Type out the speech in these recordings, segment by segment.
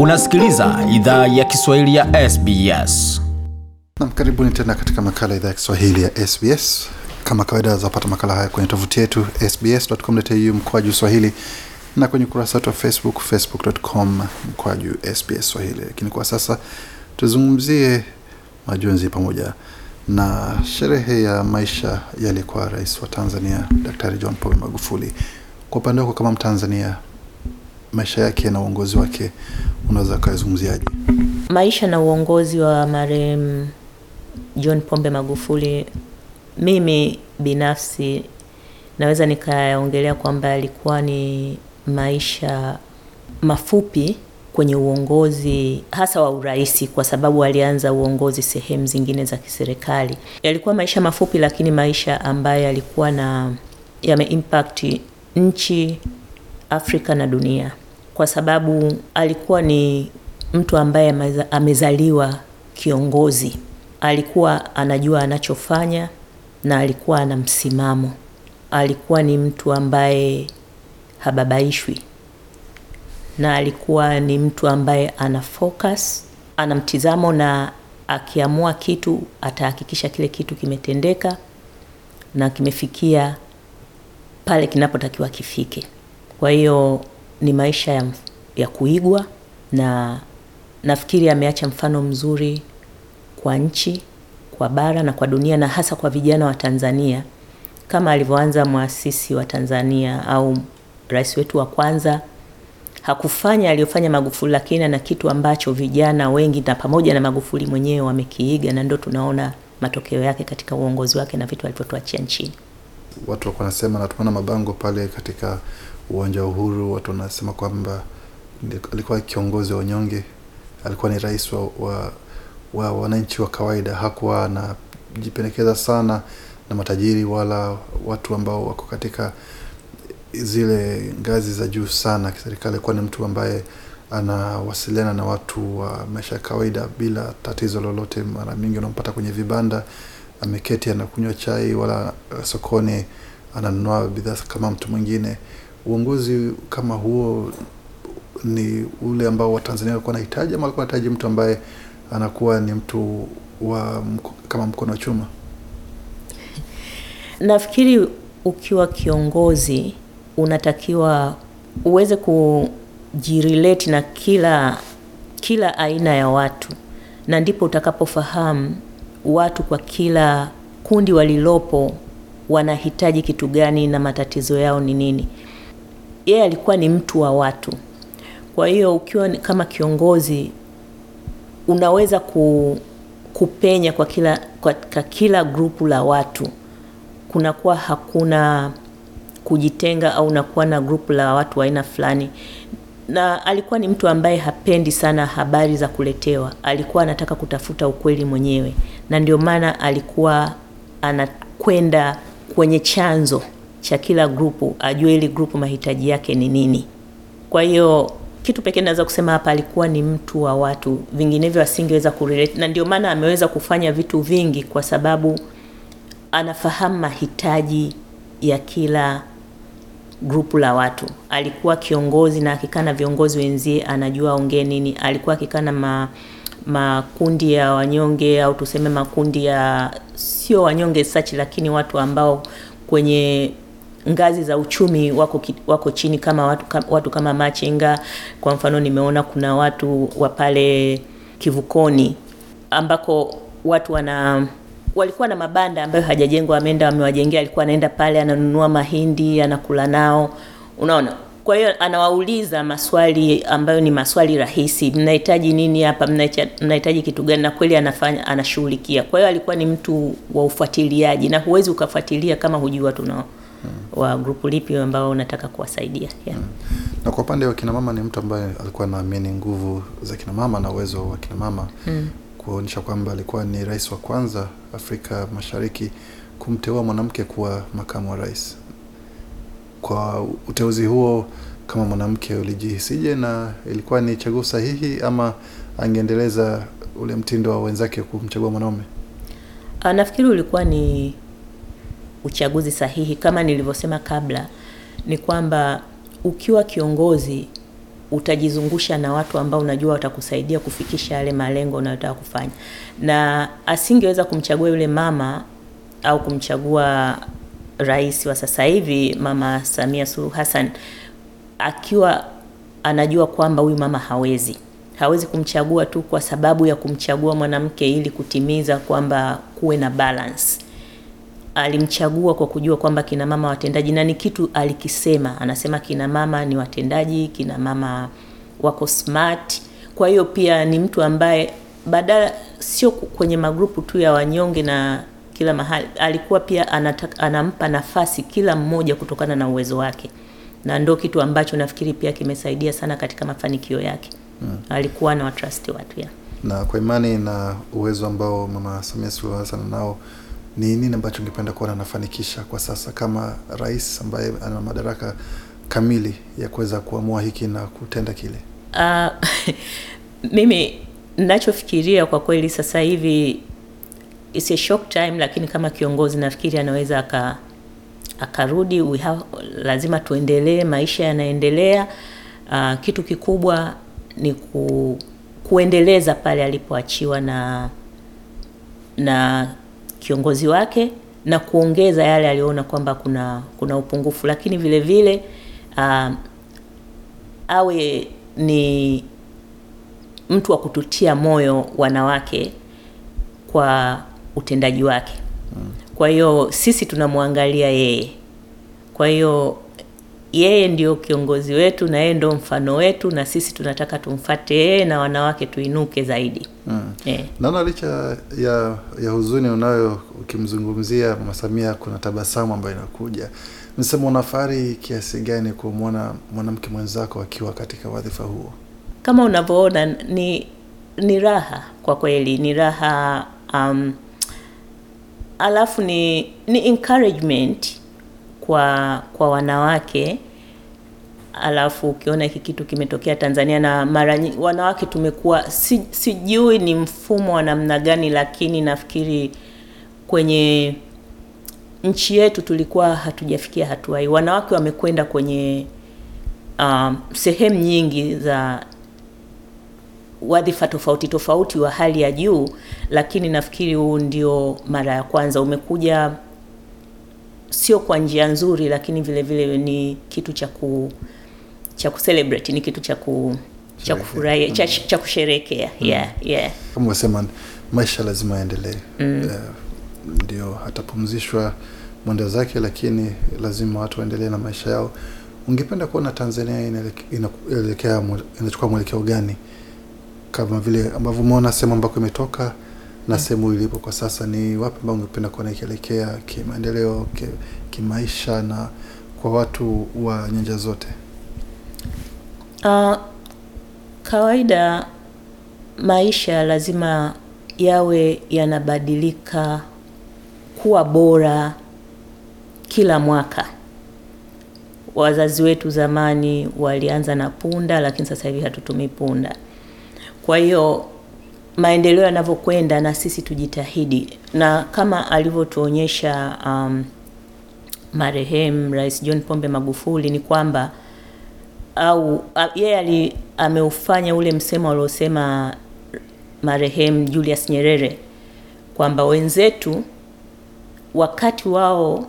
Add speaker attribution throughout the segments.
Speaker 1: Unasikiliza idhaa ya Kiswahili ya SBS.
Speaker 2: Nam, karibuni tena katika makala idhaa ya Kiswahili ya SBS. Kama kawaida, zapata makala haya kwenye tovuti yetu sbs.com.au mkoaju swahili na kwenye ukurasa wetu wa Facebook, facebook.com mkoaju SBS Swahili. Lakini kwa sasa tuzungumzie majonzi pamoja na sherehe ya maisha yaliyekuwa rais wa Tanzania Daktari John Pombe Magufuli. Kwa upande wako kama Mtanzania, maisha yake na uongozi wake unaweza kayazungumziaje?
Speaker 3: Maisha na uongozi wa marehemu John Pombe Magufuli, mimi binafsi naweza nikayaongelea kwamba yalikuwa ni maisha mafupi kwenye uongozi hasa wa urais, kwa sababu alianza uongozi sehemu zingine za kiserikali. Yalikuwa maisha mafupi, lakini maisha ambayo yalikuwa na yameimpact nchi, Afrika na dunia, kwa sababu alikuwa ni mtu ambaye amezaliwa kiongozi. Alikuwa anajua anachofanya na alikuwa ana msimamo. Alikuwa ni mtu ambaye hababaishwi na alikuwa ni mtu ambaye ana focus, ana mtizamo na akiamua kitu atahakikisha kile kitu kimetendeka na kimefikia pale kinapotakiwa kifike. Kwa hiyo ni maisha ya, ya kuigwa na nafikiri ameacha mfano mzuri kwa nchi, kwa bara na kwa dunia na hasa kwa vijana wa Tanzania kama alivyoanza mwasisi wa Tanzania au rais wetu wa kwanza hakufanya aliyofanya Magufuli, lakini ana kitu ambacho vijana wengi na pamoja na Magufuli mwenyewe wamekiiga, na ndio tunaona matokeo yake katika uongozi wake na vitu alivyotuachia nchini.
Speaker 2: Watu wako wanasema na mabango pale katika uwanja wa Uhuru, watu wanasema kwamba alikuwa kiongozi wa unyonge, alikuwa ni rais wa, wa, wa wananchi wa kawaida. Hakuwa anajipendekeza sana na matajiri wala watu ambao wako katika zile ngazi za juu sana kiserikali. Alikuwa ni mtu ambaye anawasiliana na watu wa maisha ya kawaida bila tatizo lolote. Mara mingi unampata kwenye vibanda ameketi anakunywa chai, wala sokoni ananunua bidhaa kama mtu mwingine. Uongozi kama huo ni ule ambao Watanzania walikuwa wanahitaji, ama walikuwa wanahitaji mtu ambaye anakuwa ni mtu wa mko- kama mkono wa chuma?
Speaker 3: Nafikiri ukiwa kiongozi unatakiwa uweze kujirelate na kila kila aina ya watu, na ndipo utakapofahamu watu kwa kila kundi walilopo wanahitaji kitu gani na matatizo yao ni nini. Yeye alikuwa ni mtu wa watu, kwa hiyo ukiwa kama kiongozi unaweza ku, kupenya kwa kila kwa, kwa kila grupu la watu. Kunakuwa hakuna kujitenga au unakuwa na grupu la watu wa aina fulani. Na alikuwa ni mtu ambaye hapendi sana habari za kuletewa, alikuwa anataka kutafuta ukweli mwenyewe, na ndio maana alikuwa anakwenda kwenye chanzo cha kila grupu, ajue ili grupu mahitaji yake ni nini. Kwa hiyo kitu pekee naweza kusema hapa, alikuwa ni mtu wa watu, vinginevyo asingeweza kurelate, na ndio maana ameweza kufanya vitu vingi kwa sababu anafahamu mahitaji ya kila grupu la watu. Alikuwa kiongozi na akikaa na viongozi wenzie anajua aongee nini. Alikuwa akikaa na ma, makundi ya wanyonge au tuseme makundi ya sio wanyonge sachi, lakini watu ambao kwenye ngazi za uchumi wako, wako chini kama watu, watu kama machinga. Kwa mfano nimeona kuna watu wa pale Kivukoni ambako watu wana walikuwa na mabanda ambayo hajajengwa, ameenda amewajengea, alikuwa anaenda pale ananunua mahindi anakula nao, unaona. Kwa hiyo anawauliza maswali ambayo ni maswali rahisi, mnahitaji nini hapa, mnahitaji kitu gani, na kweli anafanya anashughulikia. Kwa hiyo alikuwa ni mtu wa ufuatiliaji, na huwezi ukafuatilia kama hujui watu na wa grupu lipi ambao unataka kuwasaidia yeah.
Speaker 2: Na kwa upande wa kinamama ni mtu ambaye alikuwa anaamini nguvu za kinamama na uwezo wa kinamama
Speaker 3: Mm.
Speaker 2: kuonyesha kwamba alikuwa ni rais wa kwanza Afrika Mashariki kumteua mwanamke kuwa makamu wa rais. Kwa uteuzi huo, kama mwanamke, ulijihisije na ilikuwa ni chaguo sahihi ama angeendeleza ule mtindo wa wenzake kumchagua mwanaume?
Speaker 3: Ah, Nafikiri ulikuwa ni uchaguzi sahihi. Kama nilivyosema kabla, ni kwamba ukiwa kiongozi utajizungusha na watu ambao unajua watakusaidia kufikisha yale malengo unayotaka kufanya, na asingeweza kumchagua yule mama au kumchagua rais wa sasa hivi Mama Samia Suluhu Hassan akiwa anajua kwamba huyu mama hawezi hawezi kumchagua tu kwa sababu ya kumchagua mwanamke ili kutimiza kwamba kuwe na balance. Alimchagua kwa kujua kwamba kina mama watendaji, na ni kitu alikisema, anasema kina mama ni watendaji, kina mama wako smart. Kwa hiyo pia ni mtu ambaye badala sio kwenye magrupu tu ya wanyonge na kila mahali, alikuwa pia anataka, anampa nafasi kila mmoja kutokana na uwezo wake, na ndo kitu ambacho nafikiri pia kimesaidia sana katika mafanikio yake. Hmm. Alikuwa na watrust watu ya.
Speaker 2: Na kwa imani na uwezo ambao Mama Samia Suluhu Hassan nao, ni nini ambacho ungependa kuona anafanikisha kwa sasa kama rais ambaye ana madaraka kamili ya kuweza kuamua hiki na kutenda kile?
Speaker 3: Uh, mimi nachofikiria kwa kweli sasa hivi it's a shock time, lakini kama kiongozi nafikiri anaweza aka akarudi. We have, lazima tuendelee, maisha yanaendelea. Uh, kitu kikubwa ni ku, kuendeleza pale alipoachiwa na na kiongozi wake na kuongeza yale aliyoona kwamba kuna kuna upungufu, lakini vile vile uh, awe ni mtu wa kututia moyo wanawake kwa utendaji wake. Kwa hiyo sisi tunamwangalia yeye, kwa hiyo yeye ndio kiongozi wetu na yeye ndio mfano wetu, na sisi tunataka tumfate yeye na wanawake tuinuke zaidi.
Speaker 2: Hmm. Yeah. Naona licha ya ya huzuni unayo ukimzungumzia Mama Samia, kuna tabasamu ambayo inakuja. Msema unafari kiasi gani kumwona mwanamke mwenzako akiwa katika wadhifa huo?
Speaker 3: Kama unavyoona ni ni raha kwa kweli, ni raha um, alafu ni ni encouragement kwa kwa wanawake. Alafu ukiona hiki kitu kimetokea Tanzania, na mara wanawake tumekuwa si, sijui ni mfumo wa namna gani, lakini nafikiri kwenye nchi yetu tulikuwa hatujafikia hatua hii. Wanawake wamekwenda kwenye um, sehemu nyingi za wadhifa tofauti tofauti wa hali ya juu, lakini nafikiri huu ndio mara ya kwanza umekuja sio kwa njia nzuri, lakini vile vile ni kitu cha ku cha kucelebrate, ni kitu cha ku cha kufurahia, cha, cha kusherekea. Yeah, yeah.
Speaker 2: Kama wasema maisha lazima yaendelee. Mm. Uh, ndio atapumzishwa mwendo zake, lakini lazima watu waendelee na maisha yao. Ungependa kuona Tanzania inaelekea inachukua mwelekeo gani, kama vile ambavyo umeona sehemu ambako imetoka na sehemu ilipo kwa sasa, ni wapi ambao ungependa kuona ikielekea kimaendeleo, kimaisha na kwa watu wa nyanja zote?
Speaker 3: Uh, kawaida maisha lazima yawe yanabadilika kuwa bora kila mwaka. Wazazi wetu zamani walianza na punda, lakini sasa hivi hatutumii punda. Kwa hiyo maendeleo yanavyokwenda, na sisi tujitahidi, na kama alivyotuonyesha um, marehemu Rais John Pombe Magufuli ni kwamba au yeye ameufanya ule msemo aliosema marehemu Julius Nyerere kwamba wenzetu wakati wao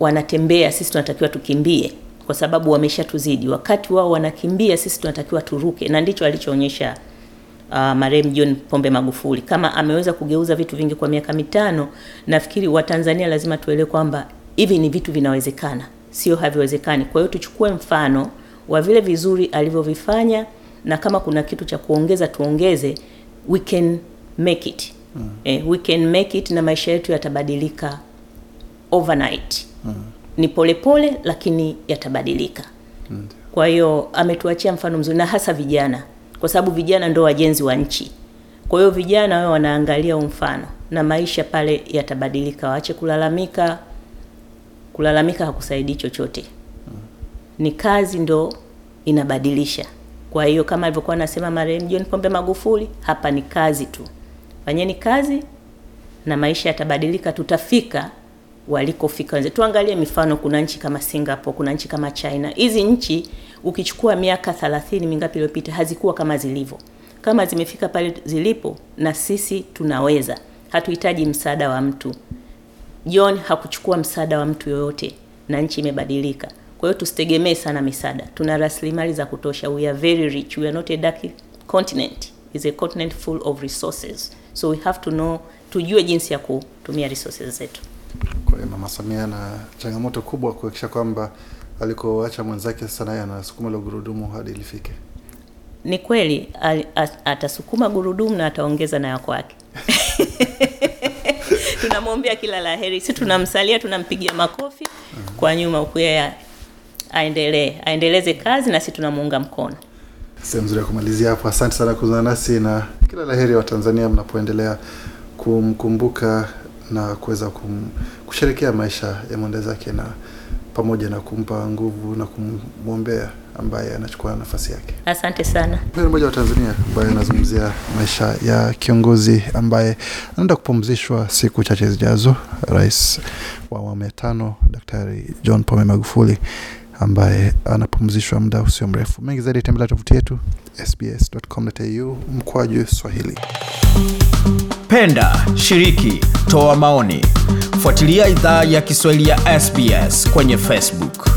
Speaker 3: wanatembea, sisi tunatakiwa tukimbie kwa sababu wameshatuzidi. Wakati wao wanakimbia, sisi tunatakiwa turuke, na ndicho alichoonyesha uh, marehemu John Pombe Magufuli. Kama ameweza kugeuza vitu vingi kwa miaka mitano, nafikiri Watanzania lazima tuelewe kwamba hivi ni vitu vinawezekana, sio haviwezekani. Kwa hiyo tuchukue mfano wa vile vizuri alivyovifanya, na kama kuna kitu cha kuongeza tuongeze. We can make it. Mm. Eh, we can make it na maisha yetu yatabadilika overnight. Mm. Ni polepole pole, lakini yatabadilika. Mm. Kwa hiyo ametuachia mfano mzuri na hasa vijana, kwa sababu vijana ndio wajenzi wa nchi. Kwa hiyo vijana wao wanaangalia mfano na maisha pale yatabadilika. Waache kulalamika, kulalamika hakusaidii chochote. Ni kazi ndo inabadilisha. Kwa hiyo kama alivyokuwa anasema marehemu John Pombe Magufuli, hapa ni kazi tu. Fanyeni kazi na maisha yatabadilika, tutafika walikofika wenzetu. Tuangalie mifano, kuna nchi kama Singapore, kuna nchi kama China. Hizi nchi ukichukua miaka 30 mingapi iliyopita hazikuwa kama zilivyo. Kama zimefika pale zilipo, na sisi tunaweza. Hatuhitaji msaada wa mtu. John hakuchukua msaada wa mtu yoyote, na nchi imebadilika. Kwa hiyo tusitegemee sana misaada. Tuna rasilimali za kutosha. We are very rich. We are not a dark continent. is a continent full of resources. So we have to know, tujue jinsi ya kutumia resources zetu.
Speaker 2: Kwa hiyo Mama Samia na changamoto kubwa kuhakikisha kwamba alikoacha mwenzake sasa naye anasukuma ile gurudumu hadi lifike.
Speaker 3: Ni kweli atasukuma gurudumu na ataongeza na ya kwake. Tunamwombea kila la heri, si tunamsalia, tunampigia makofi kwa nyuma huku, yeye aendelee, aendeleze kazi na sisi tunamuunga mkono.
Speaker 2: Sehemu nzuri ya kumalizia hapo. Asante sana kuzungumza nasi na kila la heri wa Tanzania mnapoendelea kumkumbuka na kuweza kusherekea maisha ya mwende zake na pamoja na kumpa nguvu na kumwombea ambaye anachukua nafasi yake.
Speaker 3: Asante sana.
Speaker 2: Ni mmoja wa Tanzania ambaye anazungumzia maisha ya kiongozi ambaye anaenda kupumzishwa siku chache zijazo, rais wa awamu ya tano Daktari John Pombe Magufuli ambaye anapumzishwa muda usio mrefu. Mengi zaidi tembelea tovuti yetu sbs.com.au mkwaju Swahili.
Speaker 1: Penda, shiriki, toa maoni. Fuatilia idhaa ya Kiswahili ya SBS kwenye Facebook.